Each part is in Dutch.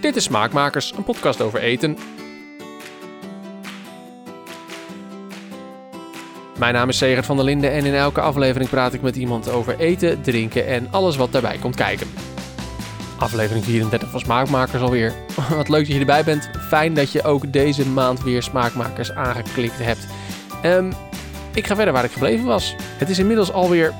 Dit is Smaakmakers, een podcast over eten. Mijn naam is Segert van der Linden en in elke aflevering praat ik met iemand over eten, drinken en alles wat daarbij komt kijken. Aflevering 34 van Smaakmakers alweer. Wat leuk dat je erbij bent. Fijn dat je ook deze maand weer Smaakmakers aangeklikt hebt. Um, ik ga verder waar ik gebleven was. Het is inmiddels alweer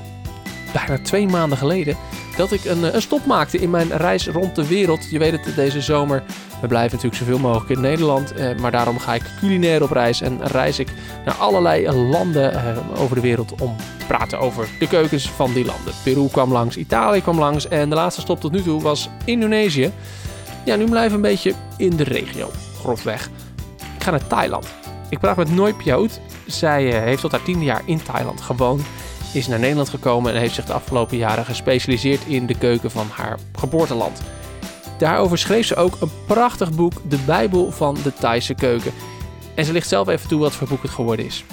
bijna twee maanden geleden dat ik een, eh, een stop maakte in mijn reis rond de wereld. Je weet het, deze zomer. We blijven natuurlijk zoveel mogelijk in Nederland. Eh, maar daarom ga ik culinair op reis en reis ik naar allerlei landen eh, over de wereld om te praten over de keukens van die landen. Peru kwam langs, Italië kwam langs en de laatste stop tot nu toe was Indonesië. Ja, nu blijven we een beetje in de regio, grofweg. Ik ga naar Thailand. Ik praat met Noi Piout. Zij eh, heeft tot haar tiende jaar in Thailand gewoond is naar Nederland gekomen en heeft zich de afgelopen jaren gespecialiseerd in de keuken van haar geboorteland. Daarover schreef ze ook een prachtig boek, De Bijbel van de Thaise keuken. En ze ligt zelf even toe wat voor boek het geworden is.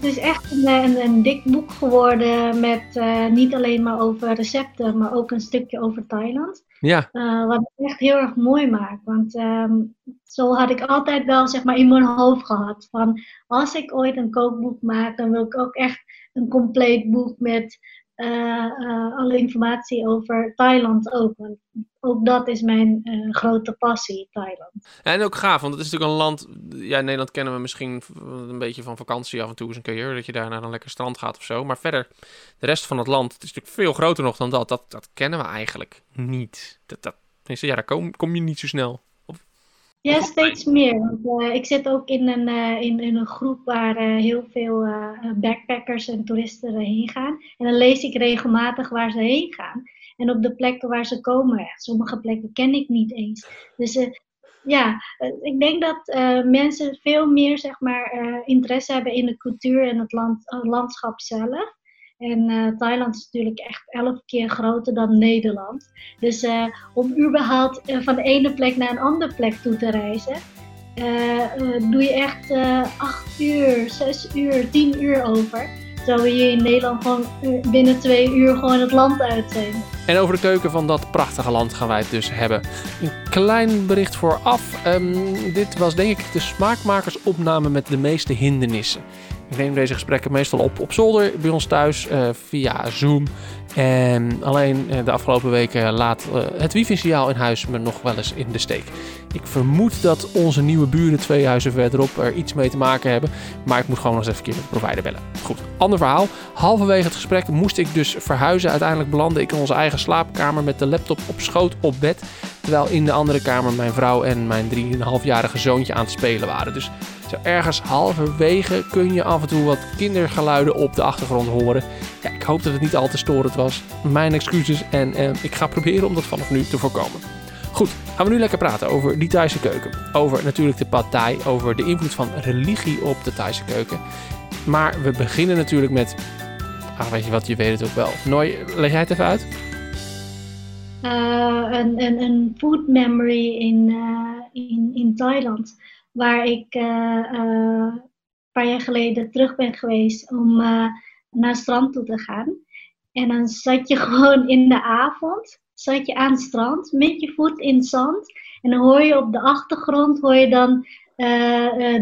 Het is echt een, een, een dik boek geworden met uh, niet alleen maar over recepten, maar ook een stukje over Thailand. Ja. Uh, wat het echt heel erg mooi maakt. Want um, zo had ik altijd wel zeg maar in mijn hoofd gehad. Van als ik ooit een kookboek maak, dan wil ik ook echt een compleet boek met uh, alle informatie over Thailand ook. Want ook dat is mijn uh, grote passie, Thailand. En ook gaaf, want het is natuurlijk een land... Ja, Nederland kennen we misschien een beetje van vakantie af en toe eens een keer. Dat je daar naar een lekker strand gaat of zo. Maar verder, de rest van het land, het is natuurlijk veel groter nog dan dat. Dat, dat kennen we eigenlijk niet. Dat, dat, ja, daar kom, kom je niet zo snel. Ja, steeds meer. Want, uh, ik zit ook in een, uh, in, in een groep waar uh, heel veel backpackers en toeristen heen gaan. En dan lees ik regelmatig waar ze heen gaan. En op de plekken waar ze komen, sommige plekken ken ik niet eens. Dus ja, ik denk dat mensen veel meer zeg maar, interesse hebben in de cultuur en het, land, het landschap zelf. En uh, Thailand is natuurlijk echt elf keer groter dan Nederland. Dus uh, om überhaupt uh, van de ene plek naar een andere plek toe te reizen, doe je echt acht uur, zes uur, tien uur over. Terwijl we hier in Nederland gewoon binnen twee uur gewoon het land uit zijn. En over de keuken van dat prachtige land gaan wij het dus hebben. Een klein bericht vooraf. Um, dit was denk ik de smaakmakersopname met de meeste hindernissen. Ik neem deze gesprekken meestal op op zolder bij ons thuis uh, via Zoom. En alleen uh, de afgelopen weken laat uh, het wifi-signaal in huis me nog wel eens in de steek. Ik vermoed dat onze nieuwe buren twee huizen verderop er iets mee te maken hebben. Maar ik moet gewoon nog eens even keer met de provider bellen. Goed, ander verhaal. Halverwege het gesprek moest ik dus verhuizen. Uiteindelijk belandde ik in onze eigen slaapkamer met de laptop op schoot op bed. Terwijl in de andere kamer mijn vrouw en mijn 3,5-jarige zoontje aan het spelen waren. Dus zo ergens halverwege kun je af en toe wat kindergeluiden op de achtergrond horen. Ja, ik hoop dat het niet al te storend was. Mijn excuses en eh, ik ga proberen om dat vanaf nu te voorkomen. Goed, gaan we nu lekker praten over die Thaise keuken. Over natuurlijk de pad thai, over de invloed van religie op de Thaise keuken. Maar we beginnen natuurlijk met... Ah, weet je wat, je weet het ook wel. Nooi, leg jij het even uit? Uh, een, een, een food memory in, uh, in, in Thailand waar ik uh, een paar jaar geleden terug ben geweest om naar strand toe te gaan. En dan zat je gewoon in de avond, zat je aan het strand met je voet in het zand. En dan hoor je op de achtergrond hoor je dan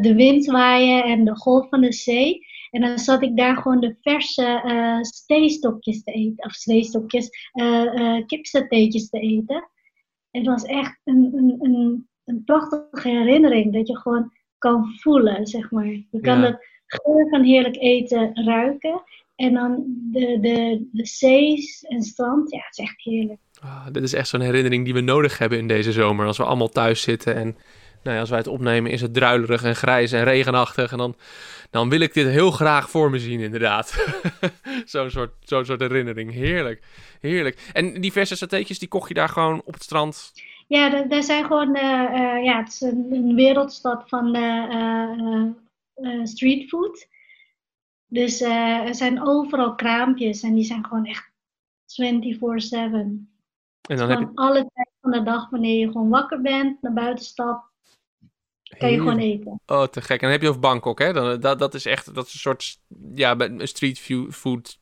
de wind waaien en de golf van de zee. En dan zat ik daar gewoon de verse uh, steestokjes te eten. Of steestokjes, uh, uh, kipsatéetjes te eten. Het was echt een, een, een een prachtige herinnering. Dat je gewoon kan voelen, zeg maar. Je kan ja. het geur van heerlijk eten ruiken. En dan de, de, de zees en strand. Ja, het is echt heerlijk. Oh, dit is echt zo'n herinnering die we nodig hebben in deze zomer. Als we allemaal thuis zitten en nou ja, als wij het opnemen is het druilerig en grijs en regenachtig. En dan, dan wil ik dit heel graag voor me zien, inderdaad. zo'n soort, zo'n soort herinnering. Heerlijk, heerlijk. En die verse satéetjes, die kocht je daar gewoon op het strand? Ja, er zijn gewoon, uh, uh, ja, het is een, een wereldstad van uh, streetfood. Dus er zijn overal kraampjes en die zijn gewoon echt 24-7. En dan heb je... alle tijd van de dag, wanneer je gewoon wakker bent, naar buiten stapt, kan je gewoon eten. Oh, te gek. En dan heb je over Bangkok, hè? Dan, dat, dat is echt dat is een soort ja, street food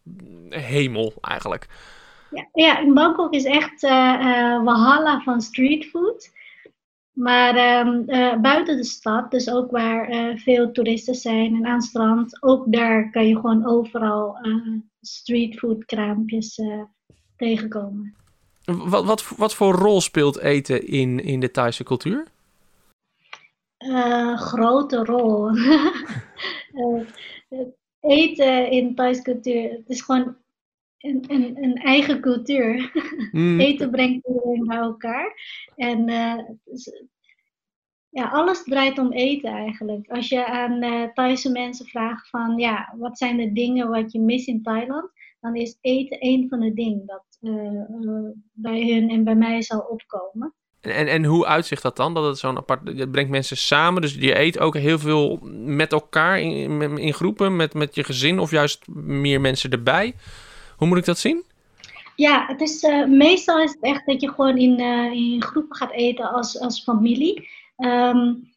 hemel eigenlijk. Ja, ja, Bangkok is echt uh, uh, Walhalla van streetfood. Maar ehm, eh, buiten de stad, dus ook waar uh, veel toeristen zijn en aan het strand, ook daar kan je gewoon overal uh, streetfoodkraampjes tegenkomen. Wat, wat, wat voor rol speelt eten in, in de Thaise cultuur? Grote rol. eten in Thaise cultuur, het is gewoon een, een, een eigen cultuur. Mm. Eten brengt iedereen bij elkaar. En uh, ja, alles draait om eten eigenlijk. Als je aan Thaise mensen vraagt van, ja, wat zijn de dingen wat je mist in Thailand? Dan is eten een van de dingen dat bij hun en bij mij zal opkomen. En, en, hoe uitzicht dat dan? Dat het zo'n apart. Het brengt mensen samen. Dus je eet ook heel veel met elkaar in, in groepen, met, met je gezin of juist meer mensen erbij. Hoe moet ik dat zien? Ja, het is, uh, meestal is het echt dat je gewoon in, uh, in groepen gaat eten als, als familie. Um,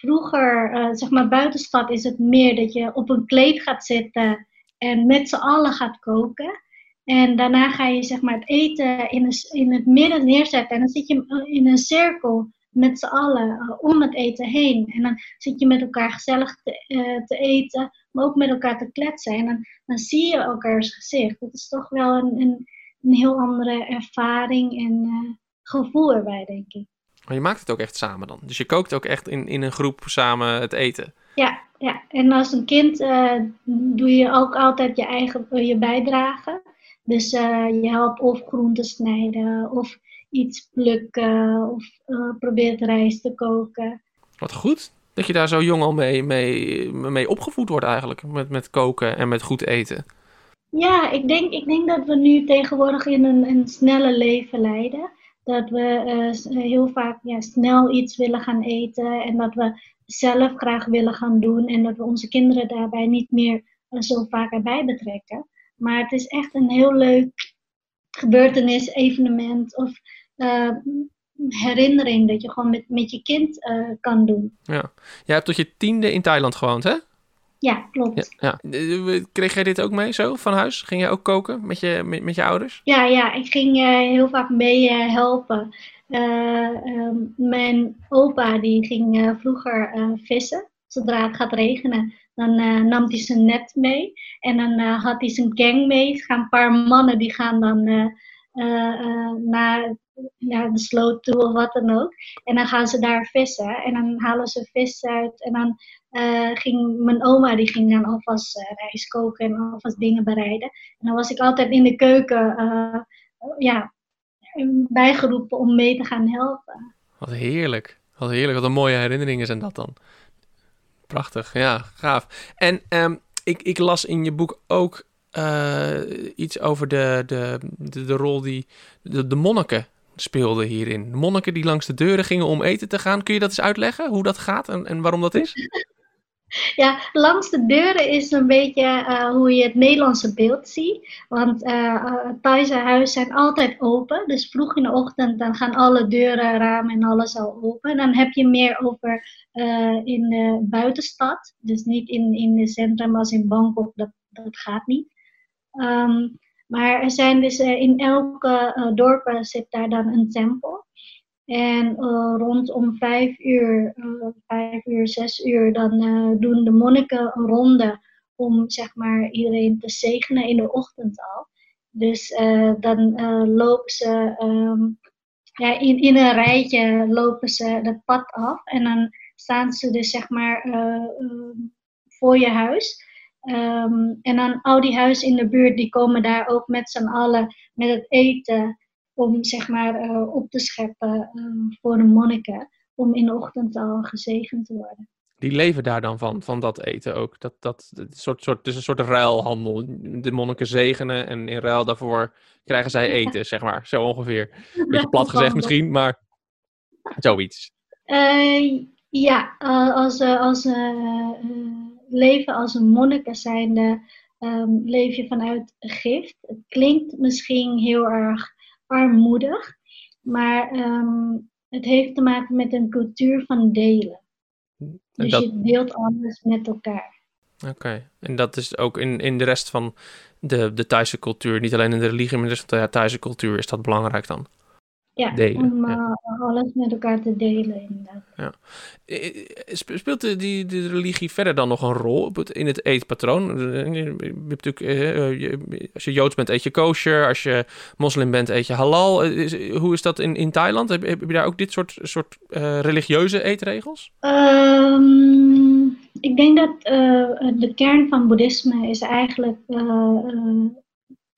vroeger, uh, zeg maar buitenstad, is het meer dat je op een kleed gaat zitten en met z'n allen gaat koken. En daarna ga je zeg maar, het eten in, een, in het midden neerzetten. En dan zit je in een cirkel met z'n allen uh, om het eten heen. En dan zit je met elkaar gezellig te, uh, te, eten, maar ook met elkaar te kletsen. En dan, dan zie je elkaars gezicht. Dat is toch wel een, een, een heel andere ervaring en uh, gevoel erbij, denk ik. Maar je maakt het ook echt samen dan? Dus je kookt ook echt in, in een groep samen het eten? Ja, ja. en als een kind doe je ook altijd je eigen je bijdrage. Dus je helpt of groenten snijden of iets plukken of uh, probeert rijst te koken. Wat goed dat je daar zo jong al mee, mee, mee opgevoed wordt eigenlijk, met, met koken en met goed eten. Ja, ik denk, ik denk dat we nu tegenwoordig in een, een snelle leven leiden. Dat we uh, heel vaak ja, snel iets willen gaan eten en dat we zelf graag willen gaan doen en dat we onze kinderen daarbij niet meer zo vaak erbij betrekken. Maar het is echt een heel leuk gebeurtenis, evenement of uh, herinnering dat je gewoon met, met je kind uh, kan doen. Ja, jij hebt tot je tiende in Thailand gewoond, hè? Ja, klopt. Ja, ja. Kreeg jij dit ook mee zo van huis? Ging jij ook koken met je, met, met je ouders? Ja, ja, ik ging uh, heel vaak mee uh, helpen. Um, mijn opa die ging vroeger vissen. Zodra het gaat regenen, dan nam hij zijn net mee. En dan had hij zijn gang mee. Gaan een paar mannen die gaan dan naar naar de sloot toe of wat dan ook. En dan gaan ze daar vissen en dan halen ze vis uit. En dan ging mijn oma, die ging dan alvast rijst koken en alvast dingen bereiden. En dan was ik altijd in de keuken ja, bijgeroepen om mee te gaan helpen. Wat heerlijk. Wat heerlijk. Wat een mooie herinneringen zijn dat dan. Prachtig, ja, gaaf. En um, ik, ik las in je boek ook iets over de, de, de, de rol die de, de monniken speelde hierin. Monniken die langs de deuren gingen om eten te gaan. Kun je dat eens uitleggen, hoe dat gaat en, en waarom dat is? Ja, langs de deuren is een beetje uh, hoe je het Nederlandse beeld ziet. Want uh, Thaise huizen zijn altijd open. Dus vroeg in de ochtend dan gaan alle deuren, ramen en alles al open. Dan heb je meer over in de buitenstad. Dus niet in, in het centrum als in Bangkok, dat, dat gaat niet. Um, maar er zijn dus in elke dorp zit daar dan een tempel. En uh, rondom vijf uur, vijf uur, zes uur, dan doen de monniken een ronde om zeg maar iedereen te zegenen in de ochtend al. Dus dan lopen ze um, ja, in, in een rijtje lopen ze het pad af en dan staan ze dus zeg maar voor je huis. Um, en dan al die huizen in de buurt, die komen daar ook met z'n allen met het eten om zeg maar uh, op te scheppen uh, voor de monniken, om in de ochtend al gezegend te worden. Die leven daar dan van, van dat eten ook. Dat, dat, dat soort, soort, het is een soort ruilhandel. De monniken zegenen en in ruil daarvoor krijgen zij eten, zeg maar. Zo ongeveer. Beetje plat gezegd misschien, maar zoiets. Uh, ja, als, als leven als een monniken zijnde um, leef je vanuit gift. Het klinkt misschien heel erg armoedig, maar um, het heeft te maken met een cultuur van delen. Dus dat... je deelt alles met elkaar. Oké, okay. en dat is ook in, in de rest van de, de Thaise cultuur, niet alleen in de religie, maar in de rest van de Thaise cultuur is dat belangrijk dan? Ja, delen. om ja. eh, alles met elkaar te delen inderdaad. Ja. Eh, spe- Speelt de, die, religie verder dan nog een rol op het, in het eetpatroon? Eh, Je hebt natuurlijk, eh, eh, als je Joods bent, eet je kosher. Als je moslim bent, eet je halal. Eh, hoe is dat in, in Thailand? Heb, heb je daar ook dit soort, soort eh, religieuze eetregels? Ehm, ik denk dat eh, de kern van boeddhisme is eigenlijk eh, eh,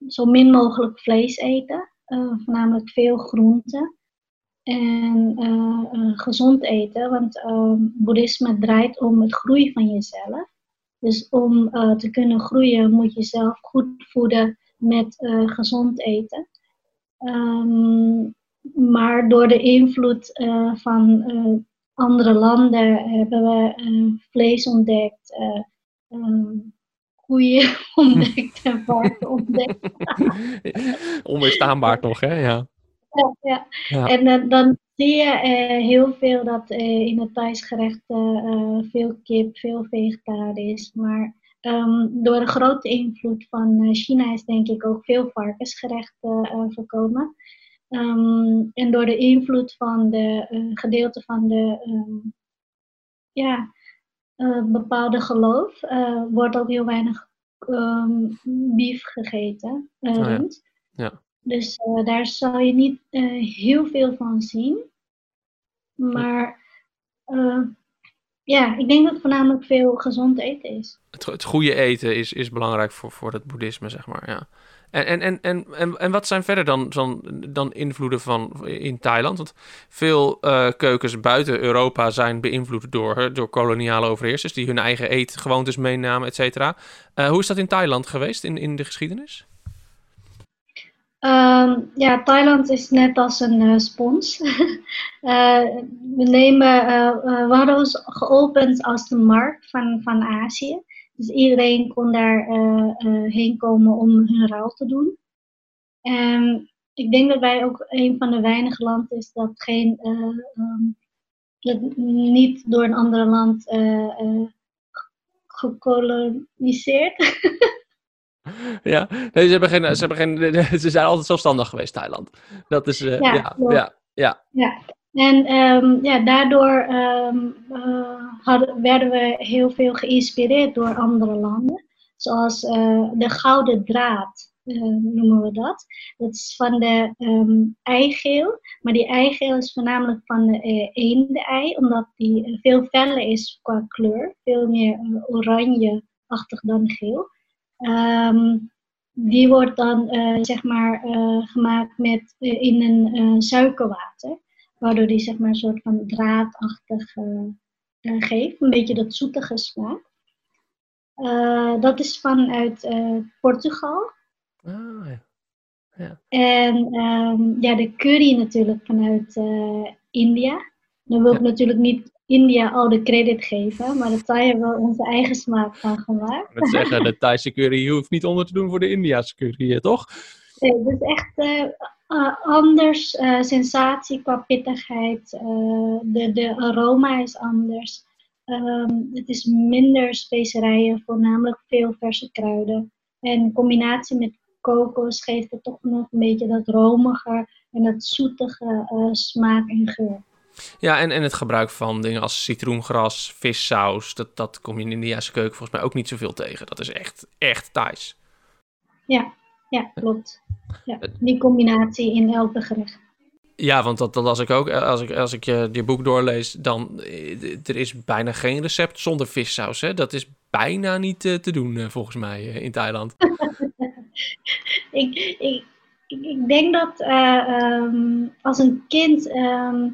zo min mogelijk vlees eten, eh, voornamelijk veel groenten en eh, eh, gezond eten, want boeddhisme draait om het groei van jezelf. Dus om te kunnen groeien moet je jezelf goed voeden met gezond eten. Ehm, maar door de invloed van andere landen hebben we vlees ontdekt, eh, ehm, koeien ontdekt en varken ontdekt. Onweerstaanbaar nog, hè? Ja. Ja, ja. Ja. En eh, dan zie je eh, heel veel dat eh, in het Thais gerechten eh, veel kip, veel vegetarisch. Maar ehm, door de grote invloed van China is denk ik ook veel varkensgerechten voorkomen. Ehm, en door de invloed van de gedeelte van de ehm, ja, eh, bepaalde geloof eh, wordt ook heel weinig ehm beef gegeten, eh, Oh ja. Ja. Dus daar zal je niet heel veel van zien. Maar ja, ik denk dat het voornamelijk veel gezond eten is. Het, het goede eten is, is belangrijk voor, voor het boeddhisme, zeg maar. Ja. En, en, en, en, en, wat zijn verder dan, dan, dan invloeden van in Thailand? Want veel eh, keukens buiten Europa zijn beïnvloed door, door koloniale overheersers die hun eigen eetgewoontes meenamen, et cetera. Eh, hoe is dat in Thailand geweest in, in de geschiedenis? Ehm, ja, Thailand is net als een eh, spons. We, nemen, hadden ons geopend als de markt van, van Azië. Dus iedereen kon daar eh, eh, heen komen om hun ruil te doen. En ik denk dat wij ook een van de weinige landen is dat geen eh, ehm, dat niet door een ander land gekoloniseerd. Ja, nee, ze, hebben geen, ze, hebben geen, ze zijn altijd zelfstandig geweest, Thailand. Dat is, eh, Ja, ja, ja, Ja, en ehm, ja, daardoor ehm, eh, werden we heel veel geïnspireerd door andere landen. Zoals eh, de gouden draad eh, noemen we dat. Dat is van de ehm, eigeel. Maar die eigeel is voornamelijk van de eende-ei, omdat die veel feller is qua kleur. Veel meer oranje-achtig dan geel. Die wordt dan zeg maar gemaakt met, in een suikerwater. Waardoor die zeg maar een soort van draadachtig eh, eh, geeft. Een beetje dat zoetige smaak. Eh, dat is vanuit eh, Portugal. Ah, ja. En ehm, ja, de curry natuurlijk vanuit India. Dan wil ik Ja. natuurlijk niet India al de credit geven. Maar de Thai hebben we onze eigen smaak van gemaakt. Dat zeggen, de Thaise curry je hoeft niet onder te doen voor de Indiase curry, toch? Nee, het is echt anders. eh, sensatie qua pittigheid. eh, de, de aroma is anders. Ehm, het is minder specerijen, voornamelijk veel verse kruiden. En in combinatie met kokos geeft het toch nog een beetje dat romiger en dat zoetige eh, smaak en geur. Ja, en, en het gebruik van dingen als citroengras, vissaus, dat, dat kom je in de Indiase keuken volgens mij ook niet zoveel tegen. Dat is echt, echt Thais. Ja, ja klopt. Ja, die combinatie in elke gerecht. Ja, want dat, dat las ik ook. Eh, Als ik, als ik je, je boek doorlees, dan eh, er is bijna geen recept zonder vissaus. Hè? Dat is bijna niet eh, te doen, eh, volgens mij, eh, in Thailand. ik, ik, ik, denk dat eh, ehm, als een kind ehm,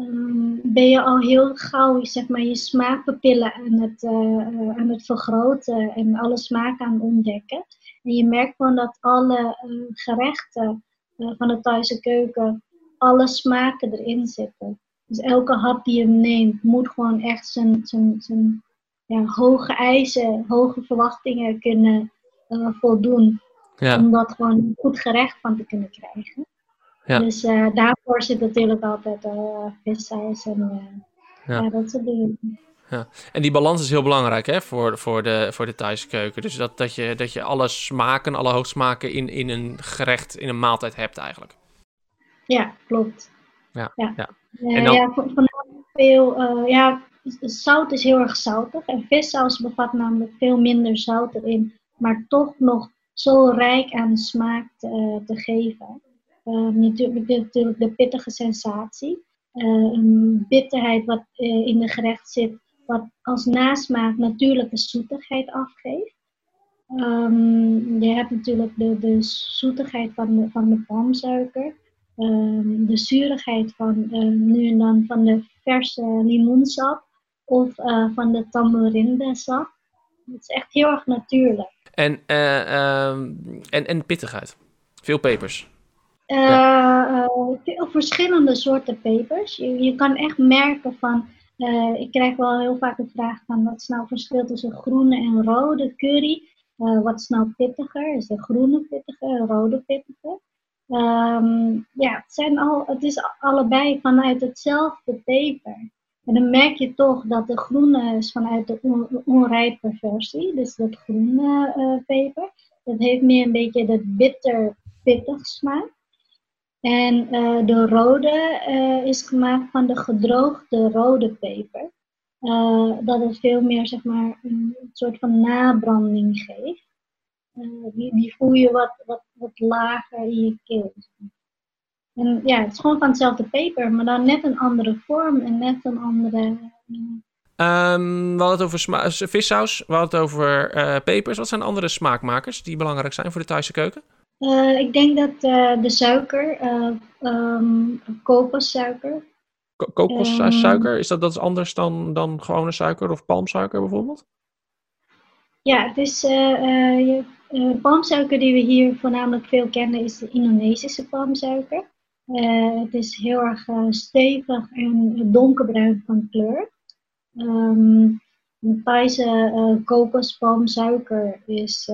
ehm, ben je al heel gauw zeg maar, je smaakpapillen aan het, eh, eh, aan het vergroten en alle smaken aan het ontdekken. En je merkt gewoon dat alle eh, gerechten van de Thaise keuken, alle smaken erin zitten. Dus elke hap die je neemt moet gewoon echt zijn, zijn, zijn ja, hoge eisen, hoge verwachtingen kunnen voldoen Ja, om dat gewoon een goed gerecht van te kunnen krijgen. Ja. Dus eh, daarvoor zit natuurlijk altijd vissaus en uh, Ja. ja. dat soort dingen. en die balans is heel belangrijk hè, voor, voor, de, voor de Thaise keuken. Dus dat, dat, je, dat je alle smaken, alle hoogsmaken in, in een gerecht, in een maaltijd hebt eigenlijk. Ja, klopt. Ja, ja. ja. En dan- ja, veel, eh, ja, zout is heel erg zoutig. En vissaus bevat namelijk veel minder zout erin, maar toch nog zo rijk aan smaak te, te geven. Eh, natuurlijk, natuurlijk de pittige sensatie. Eh, een bitterheid wat eh, in de gerecht zit, wat als nasmaak natuurlijke zoetigheid afgeeft. Ehm, je hebt natuurlijk de, de zoetigheid van de, van de palmsuiker. Ehm, de zuurigheid van eh, nu en dan van de verse limoensap of van de tamarindesap. Het is echt heel erg natuurlijk. En, ehm, en, en pittigheid. Veel pepers. Eh, eh, verschillende soorten pepers. Je, je kan echt merken van. eh, ik krijg wel heel vaak de vraag van wat is nou het verschil tussen groene en rode curry? Wat is nou pittiger? Is de groene pittiger, de rode pittiger? Ehm, ja, het, zijn al, het is allebei vanuit hetzelfde peper. En dan merk je toch dat de groene is vanuit de on- onrijpe versie, dus dat groene peper. Dat heeft meer een beetje dat bitter pittig smaak. En eh, de rode eh, is gemaakt van de gedroogde rode peper. Eh, dat het veel meer zeg maar, een soort van nabranding geeft. Die, die voel je wat, wat, wat lager in je keel. En ja, het is gewoon van hetzelfde peper, maar dan net een andere vorm en net een andere. eh, Ehm, we hadden het over vissaus, we hadden het over pepers. Wat zijn andere smaakmakers die belangrijk zijn voor de Thaise keuken? Eh, ik denk dat eh, de suiker, eh ehm, kokossuiker, Ko- Kokossuiker, Ehm. is dat, dat is anders dan, dan gewone suiker of palmsuiker bijvoorbeeld? Ja, het is je, palmsuiker die we hier voornamelijk veel kennen is de Indonesische palmsuiker. Het is heel erg stevig en donkerbruin van kleur. Ehm de Thaise kokospalmsuiker is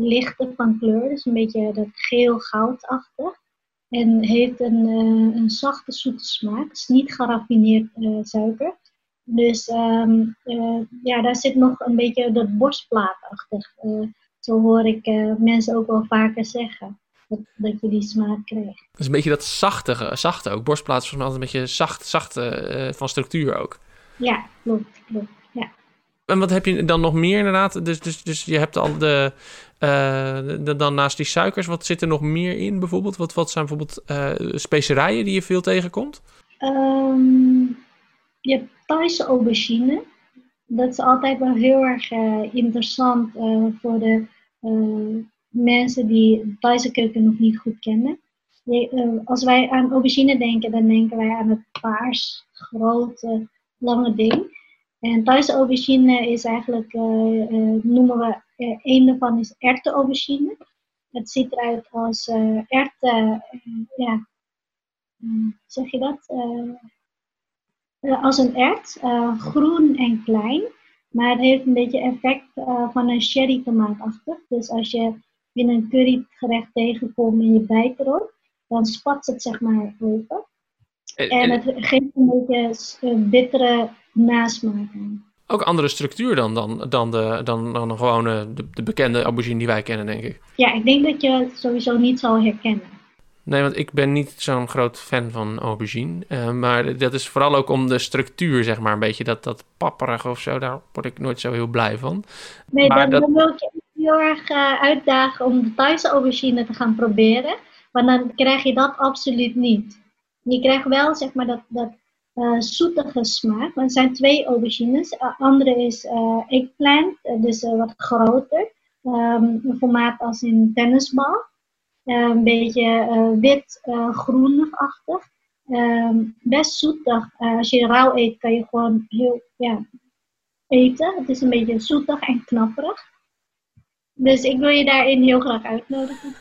lichter van kleur, dus een beetje dat geel-goudachtig. En heeft een, eh, een zachte zoete smaak. Het is niet geraffineerd eh, suiker. Dus ehm, eh, ja, daar zit nog een beetje dat borstplaatachtig. Zo hoor ik mensen ook wel vaker zeggen. Dat, dat je die smaak krijgt. Is een beetje dat zachte, zachte ook. Borstplaats is volgens mij altijd een beetje zacht, zacht van structuur ook. Ja, klopt, klopt. Ja. En wat heb je dan nog meer inderdaad? Dus, dus, dus je hebt al de, eh, de- dan naast die suikers, wat zit er nog meer in bijvoorbeeld? Wat, wat zijn bijvoorbeeld eh, specerijen die je veel tegenkomt? Ehm, je hebt Thaise aubergine. Dat is altijd wel heel erg eh, interessant voor de mensen die Thaise keuken nog niet goed kennen. Als wij aan aubergine denken, dan denken wij aan het paars, grote, lange ding. En Thaise aubergine is eigenlijk, eh, eh, noemen we, eh, een daarvan is erwtenaubergine. Het ziet eruit als eh erwten, ja, hoe zeg je dat? Als een ert, groen en klein. Maar het heeft een beetje effect van een sherry tomaatachtig. Dus als je in een currygerecht tegenkomt en je bijt erop, dan spat het zeg maar open. En, En en het geeft een beetje bittere aan. ook andere structuur dan, dan, dan, de, dan, dan gewone, de, de bekende aubergine die wij kennen, denk ik. Ja, ik denk dat je het sowieso niet zal herkennen. Nee, want ik ben niet zo'n groot fan van aubergine. Eh, maar dat is vooral ook om de structuur, zeg maar, een beetje dat, dat papperig of zo. Daar word ik nooit zo heel blij van. Nee, Maar dan, dat- wil ik je heel erg eh, uitdagen om de Thaise aubergine te gaan proberen. Maar dan krijg je dat absoluut niet. Je krijgt wel zeg maar dat, dat eh, zoetige smaak. Er zijn twee aubergines. Uh, andere is eh, eggplant, eh, dus eh, wat groter. Ehm, een formaat als een tennisbal. Eh, een beetje eh, wit-groenigachtig. Ehm, best zoetig. Eh, als je rauw eet, kan je gewoon heel ja, eten. Het is een beetje zoetig en knapperig. Dus ik wil je daarin heel graag uitnodigen.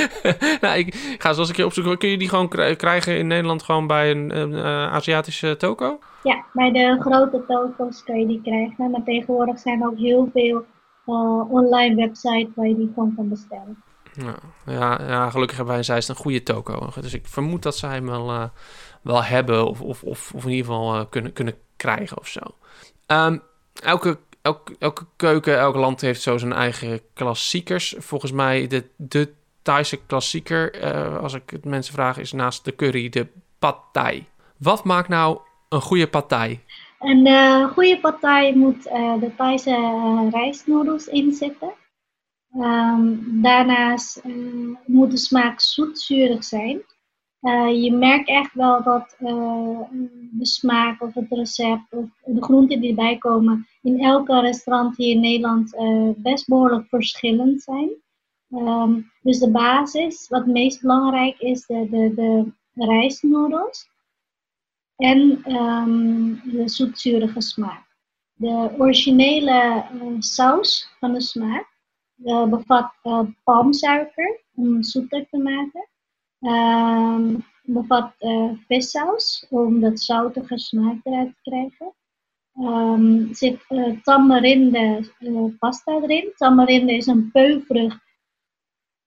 nou, ik ga zoals een keer opzoeken. Kun je die gewoon kri- krijgen in Nederland gewoon bij een, een eh, Aziatische toko? Ja, bij de grote toko's kan je die krijgen. Maar tegenwoordig zijn er ook heel veel eh, online websites waar je die gewoon kan bestellen. Ja, ja, ja, gelukkig hebben wij Zeist een goede toko. Dus ik vermoed dat zij hem wel, eh, wel hebben of, of, of, of in ieder geval kunnen, kunnen krijgen of zo. Ehm, elke, elke, elke keuken, elk land heeft zo zijn eigen klassiekers. Volgens mij de, de Thaise klassieker, eh, als ik het mensen vraag, is naast de curry de pad thai. Wat maakt nou een goede pad thai? Een uh, goede pad thai moet uh, de Thaise rijstnoedels inzetten. Um, daarnaast moet de smaak zoetzurig zijn. je merkt echt wel dat de smaak of het recept of de groenten die erbij komen in elke restaurant hier in Nederland best behoorlijk verschillend zijn. Um, dus de basis, wat het meest belangrijk is, de, de, de rijstnoedels en um, de zoetzurige smaak. De originele uh, saus van de smaak uh, bevat uh, palmsuiker om zoeter te maken. Um, bevat vissaus om dat zoutige smaak eruit te krijgen. Um, zit tamarinde pasta erin. Tamarinde is een peuvrucht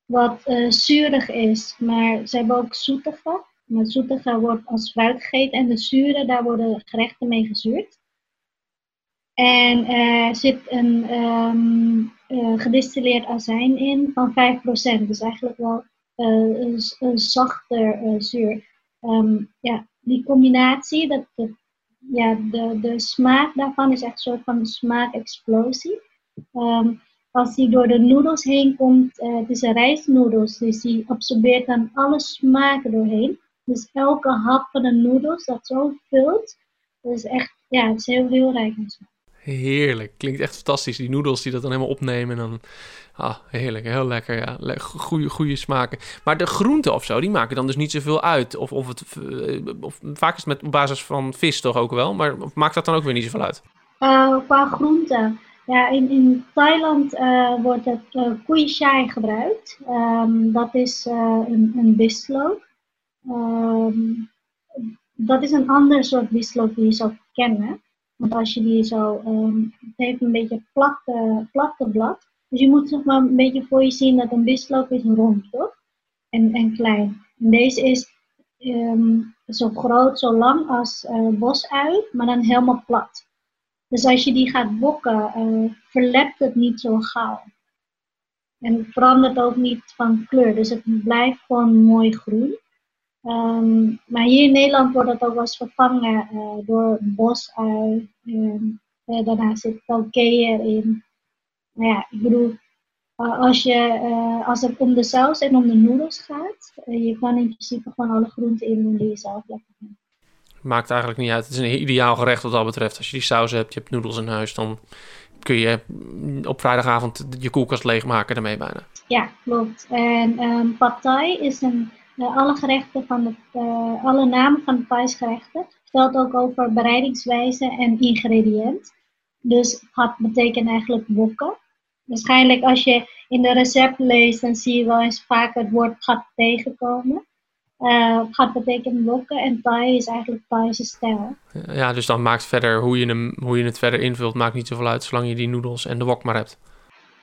wat uh, zuurig is, maar ze hebben ook zoetige. Het zoetige wordt als fruit gegeten en de zure, daar worden gerechten mee gezuurd. En er zit een uh, gedistilleerd azijn in van 5%. Dus eigenlijk wel een, een, zachter zuur. Um, ja, die combinatie, dat, dat, ja, de, de smaak daarvan is echt een soort van smaakexplosie. Um, als die door de noedels heen komt, uh, het is een rijstnoedels, dus die absorbeert dan alle smaken doorheen. Dus elke hap van de noedels dat zo vult, dat is echt, ja, het is heel, heel rijk smaak. Heerlijk, klinkt echt fantastisch. Die noedels die dat dan helemaal opnemen en dan, ah, heerlijk, heel lekker, ja, goede, goede smaken. Maar de groenten of zo, die maken dan dus niet zoveel uit. Of, of, het, eh, of vaak is het met op basis van vis toch ook wel, maar maakt dat dan ook weer niet zoveel uit? Uh, qua groenten ja, in, in Thailand uh, wordt het uh, chai gebruikt. Um, dat is een, een. Um, dat is een ander soort wistloop die je zou kennen. Want als je die zo, um, het heeft een beetje platte, platte blad. Dus je moet zeg maar een beetje voor je zien dat een wistloop is rond, toch? En, en klein. En deze is zo groot, zo lang als bosui, maar dan helemaal plat. Dus als je die gaat bokken, uh, verlept het niet zo gauw. En verandert ook niet van kleur. Dus het blijft gewoon mooi groen. Um, maar hier in Nederland wordt het ook wel eens vervangen uh, door bosui. Um, uh, daarna zit kalkeer in. Nou ja, ik bedoel, als, je, als het om de saus en om de noedels gaat, je kan in principe gewoon alle groenten in doen die je zelf lekker vindt maakt eigenlijk niet uit. Het is een ideaal gerecht wat dat betreft. Als je die saus hebt, je hebt noedels in huis, dan kun je op vrijdagavond je koelkast leegmaken daarmee bijna. Ja, klopt. En um, pad thai is een, alle gerechten van het, uh, alle namen van de Thais gerechten vertelt ook over bereidingswijze en ingrediënt. Dus pad betekent eigenlijk wokken. Waarschijnlijk als je in de recept leest, dan zie je wel eens vaak het woord gat tegenkomen. Uh, gaat betekenen lokken en Thai is eigenlijk Thaise stijl. Ja, dus dan maakt verder hoe je, hem, hoe je het verder invult, maakt niet zoveel uit zolang je die noedels en de wok maar hebt.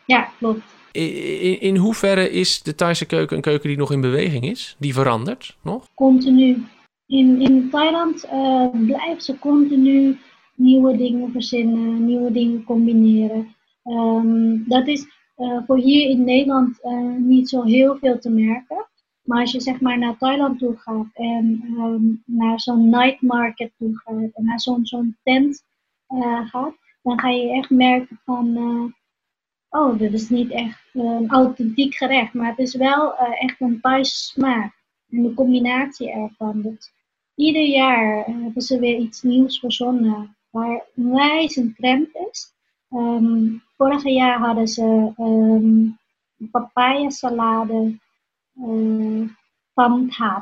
Ja, klopt. In, in, hoeverre is de Thaise keuken een keuken die nog in beweging is? Die verandert nog? Continu. In, in Thailand uh, blijven ze continu nieuwe dingen verzinnen, nieuwe dingen combineren. Um, dat is uh, voor hier in Nederland uh, niet zo heel veel te merken. Maar als je zeg maar naar Thailand toe gaat en um, naar zo'n night market toe gaat en naar zo'n zo'n tent gaat, dan ga je echt merken van, oh, dit is niet echt een authentiek gerecht, maar het is wel uh, echt een Thaise smaak. En de combinatie ervan. Ieder jaar hebben ze weer iets nieuws verzonnen waar wijs een trend is. Um, vorig jaar hadden ze um, papaya salade uh,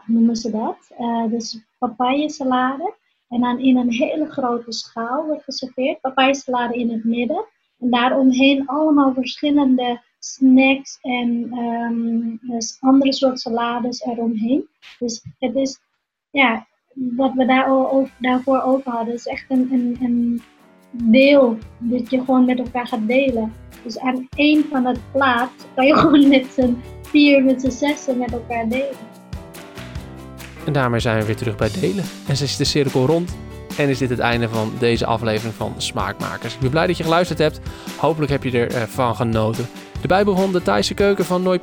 noemen ze dat. Dus papayasalade. En dan in een hele grote schaal wordt geserveerd. Papayasalade in het midden. En daaromheen allemaal verschillende snacks en um, dus andere soorten salades eromheen. Dus het is, ja, wat we daar over, daarvoor over hadden, is echt een, een, een deel dat je gewoon met elkaar gaat delen. Dus aan één van het plaat kan je gewoon met z'n vier, met z'n zessen met elkaar delen. En daarmee zijn we weer terug bij delen. En ze is de cirkel rond. En is dit het einde van deze aflevering van Smaakmakers. Ik ben blij dat je geluisterd hebt. Hopelijk heb je ervan genoten. De Bijbel van de Thaise keuken van Noi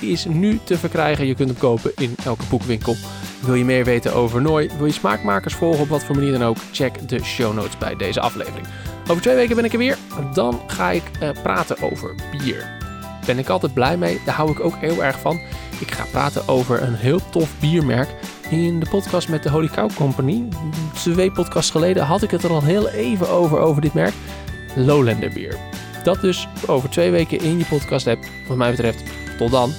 is nu te verkrijgen. Je kunt hem kopen in elke boekwinkel. Wil je meer weten over Noi? Wil je smaakmakers volgen op wat voor manier dan ook? Check de show notes bij deze aflevering. Over twee weken ben ik er weer. Dan ga ik uh, praten over bier. Ben ik altijd blij mee. Daar hou ik ook heel erg van. Ik ga praten over een heel tof biermerk. In de podcast met de Holy Cow Company, twee podcasts geleden, had ik het er al heel even over, over dit merk. Lowlander bier. Dat dus over twee weken in je podcast app. Wat mij betreft, tot dan.